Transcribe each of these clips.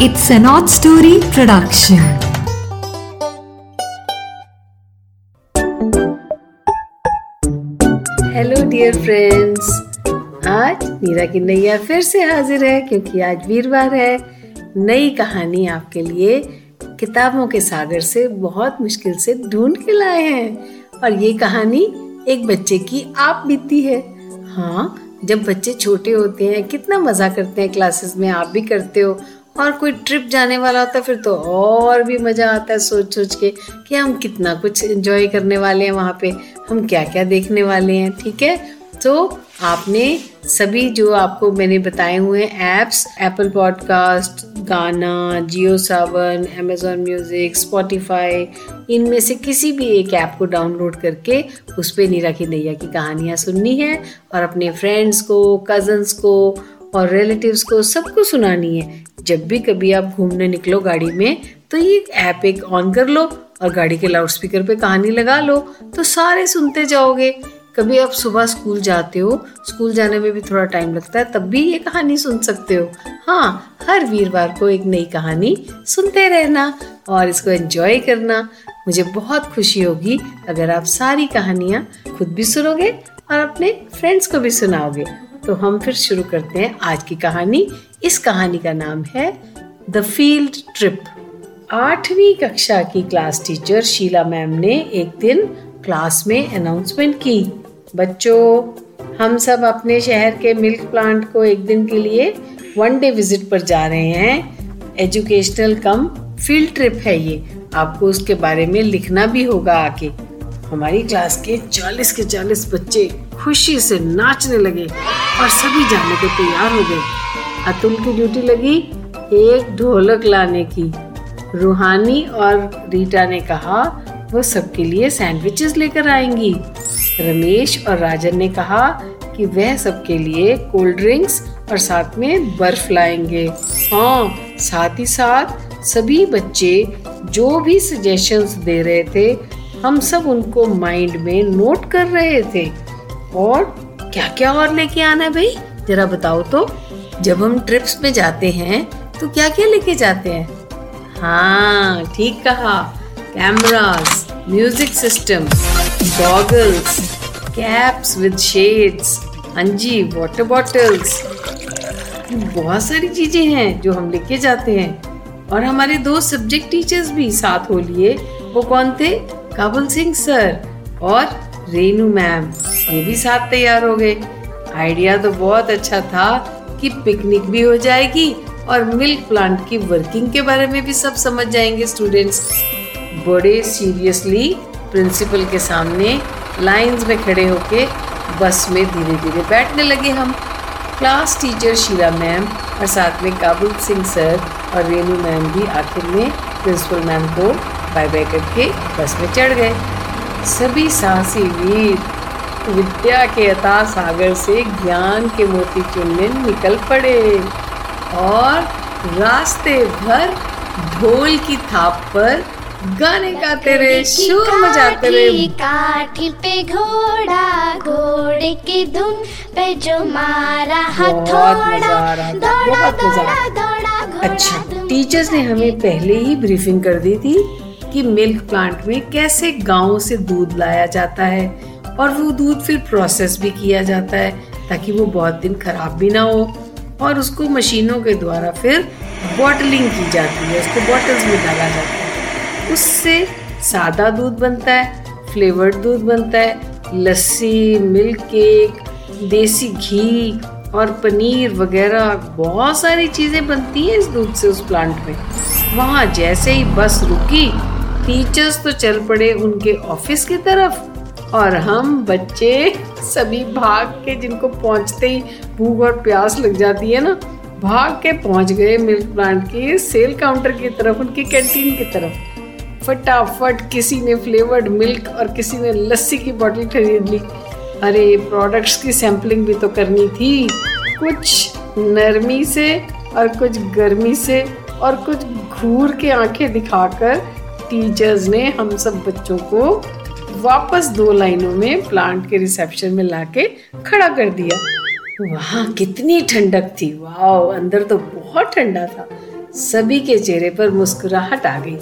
It's an odd story production. Hello dear friends आज नीरा की नैया फिर से हाजिर है क्योंकि आज वीरवार है। नई कहानी आपके लिए किताबों के सागर से बहुत मुश्किल से ढूंढ के लाए हैं। और ये कहानी एक बच्चे की आप बीती है। हाँ जब बच्चे छोटे होते हैं, कितना मज़ा करते हैं क्लासेस में, आप भी करते हो। और कोई ट्रिप जाने वाला होता है, फिर तो और भी मज़ा आता है सोच सोच के कि हम कितना कुछ एंजॉय करने वाले हैं वहाँ पे, हम क्या क्या देखने वाले हैं, ठीक है? तो आपने सभी जो आपको मैंने बताए हुए हैं apps Apple podcast Gaana Jio Saavn Amazon music Spotify इनमें से किसी भी एक ऐप को डाउनलोड करके उस पर नीरा की नैया की कहानियाँ सुननी है और अपने फ्रेंड्स को कजन्स को और रिलेटिव्स को सबको सुनानी है। जब भी कभी आप घूमने निकलो गाड़ी में तो ये ऐप एक ऑन कर लो और गाड़ी के लाउड स्पीकर पे कहानी लगा लो तो सारे सुनते जाओगे। कभी आप सुबह स्कूल जाते हो स्कूल जाने में भी थोड़ा टाइम लगता है, तब भी ये कहानी सुन सकते हो। हाँ हर वीरवार को एक नई कहानी सुनते रहना और इसको एंजॉय करना। मुझे बहुत खुशी होगी अगर आप सारी कहानियाँ खुद भी सुनोगे और अपने फ्रेंड्स को भी सुनाओगे। तो हम फिर शुरू करते हैं आज की कहानी। इस कहानी का नाम है द फ़ील्ड ट्रिप आठवीं कक्षा की क्लास टीचर शीला मैम ने एक दिन क्लास में अनाउंसमेंट की। बच्चों, हम सब अपने शहर के मिल्क प्लांट को एक दिन के लिए वन डे विज़िट पर जा रहे हैं। एजुकेशनल कम फ़ील्ड ट्रिप है ये। आपको उसके बारे में लिखना भी होगा आके हमारी क्लास के 40 के 40 बच्चे खुशी से नाचने लगे और सभी जाने को तैयार हो गए। अतुल की ड्यूटी लगी एक ढोलक लाने की। रूहानी और रीटा ने कहा, वो सबके लिए सैंडविचेस लेकर आएँगी। रमेश और राजन ने कहा कि वह सबके लिए कोल्ड ड्रिंक्स और साथ में बर्फ़ लाएँगे। हाँ साथ ही साथ सभी बच्चे जो भी सजेशंस दे रहे थे, हम सब उनको माइंड में नोट कर रहे थे। और क्या क्या और लेके आना है भाई? जरा बताओ तो। जब हम ट्रिप्स में जाते हैं तो क्या क्या लेके जाते हैं? हाँ ठीक कहा। Cameras music system goggles caps with shades हाँ जी वाटर बॉटल्स बहुत सारी चीज़ें हैं जो हम लेके जाते हैं। और हमारे दो सब्जेक्ट टीचर्स भी साथ हो लिए। वो कौन थे? काबुल सिंह सर और रेनू मैम। ये भी साथ तैयार हो गए। आइडिया तो बहुत अच्छा था कि पिकनिक भी हो जाएगी और मिल्क प्लांट की वर्किंग के बारे में भी सब समझ जाएँगे स्टूडेंट्स। बड़े सीरियसली प्रिंसिपल के सामने लाइंस में खड़े होके बस में धीरे धीरे बैठने लगे हम। क्लास टीचर शीला मैम और साथ में काबुल सिंह सर और रेनू मैम भी आखिर में प्रिंसिपल मैम को बाय बाय करके बस में चढ़ गए। सभी साहसी वीर विद्या के अता सागर से ज्ञान के मोती चुनने निकल पड़े और रास्ते भर ढोल की थाप पर गाने गाते रहे शोर मचाते रहे। काठी पे घोड़ा घोड़े की धुन पे जो मारा हथौड़ा दौड़ा दौड़ा दौड़ा अच्छा टीचर्स ने हमें पहले ही ब्रीफिंग कर दी थी कि मिल्क प्लांट में कैसे गाँव से दूध लाया जाता है। और वो दूध फिर प्रोसेस भी किया जाता है ताकि वो बहुत दिन खराब भी ना हो। और उसको मशीनों के द्वारा फिर बॉटलिंग की जाती है, उसको बॉटल्स में डाला जाता है। उससे सादा दूध बनता है फ्लेवर्ड दूध बनता है, लस्सी मिल्क केक देसी घी और पनीर वगैरह बहुत सारी चीज़ें बनती हैं इस दूध से उस प्लांट में। वहाँ जैसे ही बस रुकी टीचर्स तो चल पड़े उनके ऑफ़िस की तरफ़। और हम बच्चे सभी भाग के जिनको पहुँचते ही भूख और प्यास लग जाती है ना, भाग के पहुँच गए मिल्क प्लांट के सेल काउंटर की तरफ़, उनकी कैंटीन की तरफ़। फटाफट किसी ने फ्लेवर्ड मिल्क और किसी ने लस्सी की बोतल खरीद ली। अरे, प्रोडक्ट्स की सैम्पलिंग भी तो करनी थी। कुछ नरमी से और कुछ गर्मी से और कुछ घूर के आँखें दिखाकर टीचर्स ने हम सब बच्चों को वापस दो लाइनों में प्लांट के रिसेप्शन में लाके खड़ा कर दिया। वहाँ कितनी ठंडक थी। वाह अंदर तो बहुत ठंडा था। सभी के चेहरे पर मुस्कुराहट आ गई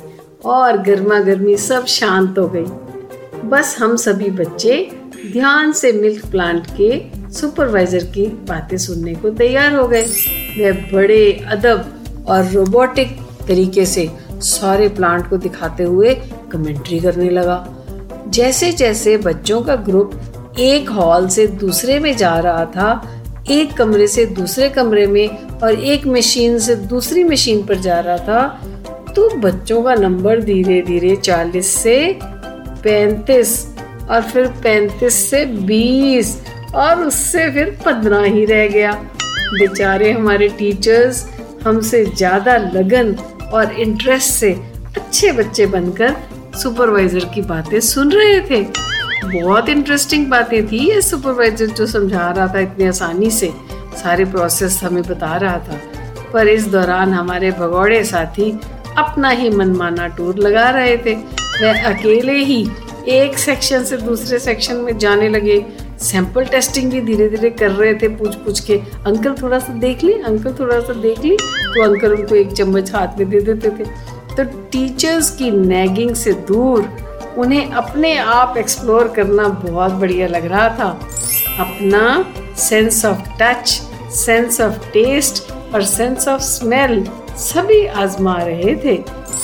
और गर्मा गर्मी सब शांत हो गई। बस हम सभी बच्चे ध्यान से मिल्क प्लांट के सुपरवाइजर की बातें सुनने को तैयार हो गए। वह बड़े अदब और रोबोटिक तरीके से सारे प्लांट को दिखाते हुए कमेंट्री करने लगा। जैसे जैसे बच्चों का ग्रुप एक हॉल से दूसरे में जा रहा था, एक कमरे से दूसरे कमरे में और एक मशीन से दूसरी मशीन पर जा रहा था तो बच्चों का नंबर धीरे धीरे चालीस से पैंतीस और फिर पैंतीस से बीस और उससे फिर पंद्रह ही रह गया। बेचारे हमारे टीचर्स हमसे ज़्यादा लगन और इंटरेस्ट से अच्छे बच्चे बनकर सुपरवाइजर की बातें सुन रहे थे। बहुत इंटरेस्टिंग बातें थी ये सुपरवाइजर जो समझा रहा था इतनी आसानी से। सारे प्रोसेस हमें बता रहा था। पर इस दौरान हमारे भगौड़े साथी अपना ही मनमाना टूर लगा रहे थे। वह अकेले ही एक सेक्शन से दूसरे सेक्शन में जाने लगे। सैंपल टेस्टिंग भी धीरे धीरे कर रहे थे पूछ पूछ के। अंकल थोड़ा सा देख ली, अंकल थोड़ा सा देख ली। तो अंकल उनको एक चम्मच हाथ में दे देते थे। तो टीचर्स की नैगिंग से दूर उन्हें अपने आप एक्सप्लोर करना बहुत बढ़िया लग रहा था। अपना sense of touch sense of taste और सेंस ऑफ़ स्मेल सभी आजमा रहे थे।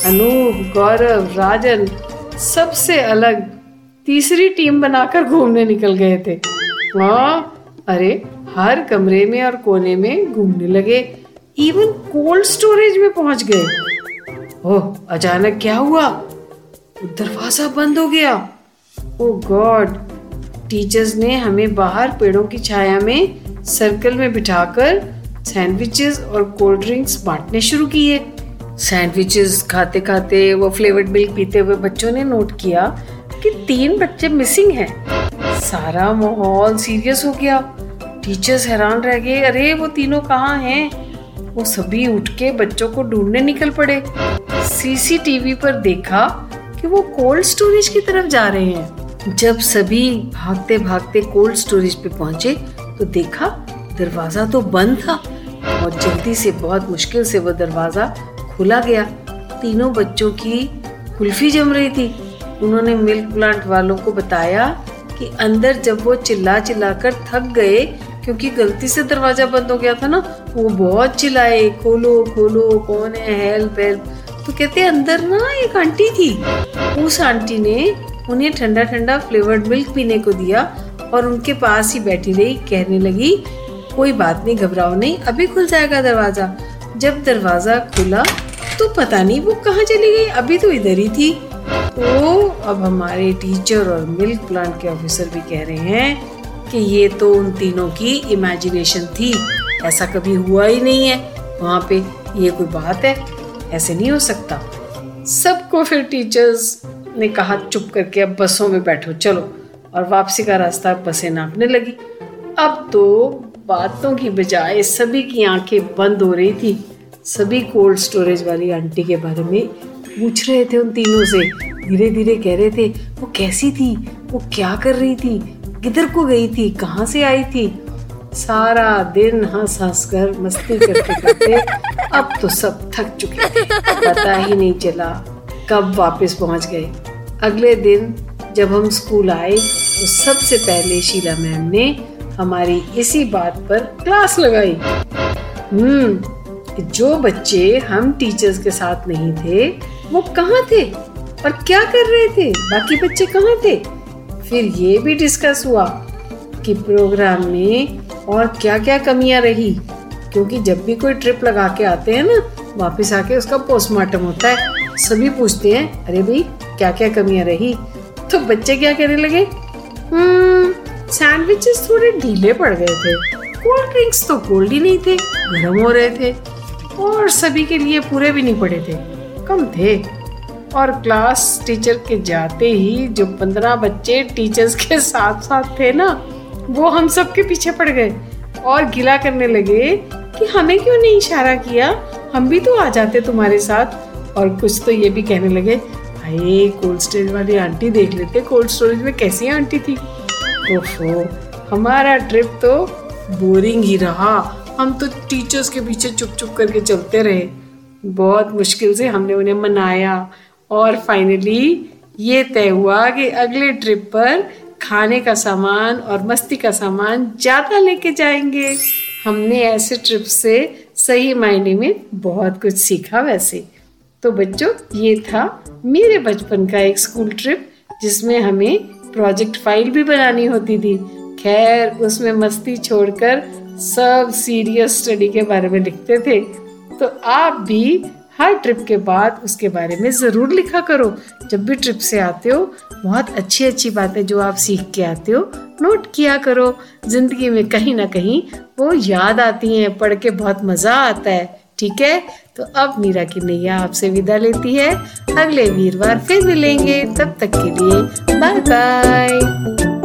अनूप, गौरव, राजन सबसे अलग तीसरी टीम बनाकर घूमने निकल गए थे। हाँ अरे, हर कमरे में और कोने में घूमने लगे। इवन कोल्ड स्टोरेज में पहुँच गए। ओह, अचानक क्या हुआ? दरवाज़ा बंद हो गया। ओ गॉड, टीचर्स ने हमें बाहर पेड़ों की छाया में सर्कल में बिठाकर सैंडविचेस और कोल्ड ड्रिंक्स बांटने शुरू किए। सैंडविचेस खाते खाते वो फ्लेवर्ड मिल्क पीते हुए बच्चों ने नोट किया कि तीन बच्चे मिसिंग हैं। सारा माहौल सीरियस हो गया। टीचर्स हैरान रह गए, अरे, वो तीनों कहाँ हैं? वो सभी उठ के बच्चों को ढूँढने निकल पड़े। सीसीटीवी पर देखा कि वो कोल्ड स्टोरेज की तरफ़ जा रहे हैं। जब सभी भागते भागते कोल्ड स्टोरेज पे पहुँचे तो देखा दरवाज़ा तो बंद था और जल्दी से बहुत मुश्किल से वो दरवाज़ा खुला गया। तीनों बच्चों की कुल्फी जम रही थी। उन्होंने मिल्क प्लांट वालों को बताया कि अंदर जब वो चिल्ला चिल्ला कर थक गए, क्योंकि गलती से दरवाज़ा बंद हो गया था ना, वो बहुत चिल्लाए, खोलो खोलो, कौन है? हेल्प हेल्प तो कहते अंदर ना एक आंटी थी। उस आंटी ने उन्हें ठंडा ठंडा फ्लेवर्ड मिल्क पीने को दिया और उनके पास ही बैठी रही, कहने लगी, कोई बात नहीं, घबराओ नहीं, अभी खुल जाएगा दरवाज़ा। जब दरवाज़ा खुला तो पता नहीं वो कहाँ चली गई, अभी तो इधर ही थी। तो अब हमारे टीचर और मिल्क प्लांट के ऑफिसर भी कह रहे हैं कि ये तो उन तीनों की इमेजिनेशन थी, ऐसा कभी हुआ ही नहीं है। वहाँ पे ये कोई बात है? ऐसे नहीं हो सकता। सबको फिर टीचर्स ने कहा, चुप करके अब बसों में बैठो, चलो। और वापसी का रास्ता बसें नापने लगी। अब तो बातों की बजाय सभी की आँखें बंद हो रही थी। सभी कोल्ड स्टोरेज वाली आंटी के बारे में पूछ रहे थे उन तीनों से। धीरे धीरे कह रहे थे, वो कैसी थी? वो क्या कर रही थी? किधर को गई थी? कहाँ से आई थी? सारा दिन हंस हंस कर मस्ती करते करते अब तो सब थक चुके पता ही नहीं चला कब वापस पहुँच गए। अगले दिन जब हम स्कूल आए तो सबसे पहले शीला मैम ने हमारी इसी बात पर क्लास लगाई। हम्म जो बच्चे हम टीचर्स के साथ नहीं थे, वो कहाँ थे और क्या कर रहे थे? बाकी बच्चे कहाँ थे? फिर ये भी डिस्कस हुआ कि प्रोग्राम में और क्या क्या कमियाँ रही? क्योंकि जब भी कोई ट्रिप लगा के आते हैं ना वापस आके उसका पोस्टमार्टम होता है। सभी पूछते हैं अरे भाई क्या क्या कमियाँ रही? तो बच्चे क्या कहने लगे? सैंडविचेस हम्म, थोड़े ढीले पड़ गए थे। कोल्ड ड्रिंक्स तो कोल्ड ही नहीं थे गर्म हो रहे थे। और सभी के लिए पूरे भी नहीं पड़े थे कम थे। और क्लास टीचर के जाते ही जो पंद्रह बच्चे टीचर्स के साथ साथ थे ना वो हम सब के पीछे पड़ गए और गिला करने लगे कि हमें क्यों नहीं इशारा किया? हम भी तो आ जाते तुम्हारे साथ। और कुछ तो ये भी कहने लगे अरे कोल्ड स्टोरेज वाली आंटी देख लेते कोल्ड स्टोरेज में कैसी आंटी थी? ओफो, हमारा ट्रिप तो बोरिंग ही रहा। हम तो टीचर्स के पीछे चुप चुप करके चलते रहे। बहुत मुश्किल से हमने उन्हें मनाया। और फाइनली ये तय हुआ कि अगले ट्रिप पर खाने का सामान और मस्ती का सामान ज़्यादा लेके जाएँगे। हमने ऐसे ट्रिप से सही मायने में बहुत कुछ सीखा वैसे। तो बच्चों, ये था मेरे बचपन का एक स्कूल ट्रिप जिसमें हमें प्रोजेक्ट फ़ाइल भी बनानी होती थी। खैर, उसमें मस्ती छोड़कर सब सीरियस स्टडी के बारे में लिखते थे। तो आप भी हर ट्रिप के बाद उसके बारे में ज़रूर लिखा करो। जब भी ट्रिप से आते हो, बहुत अच्छी अच्छी बातें जो आप सीख के आते हो, नोट किया करो। ज़िंदगी में कहीं ना कहीं वो याद आती हैं, पढ़ के बहुत मज़ा आता है, ठीक है? तो अब मीरा की नैया आपसे विदा लेती है। अगले वीरवार फिर मिलेंगे, तब तक के लिए बाय बाय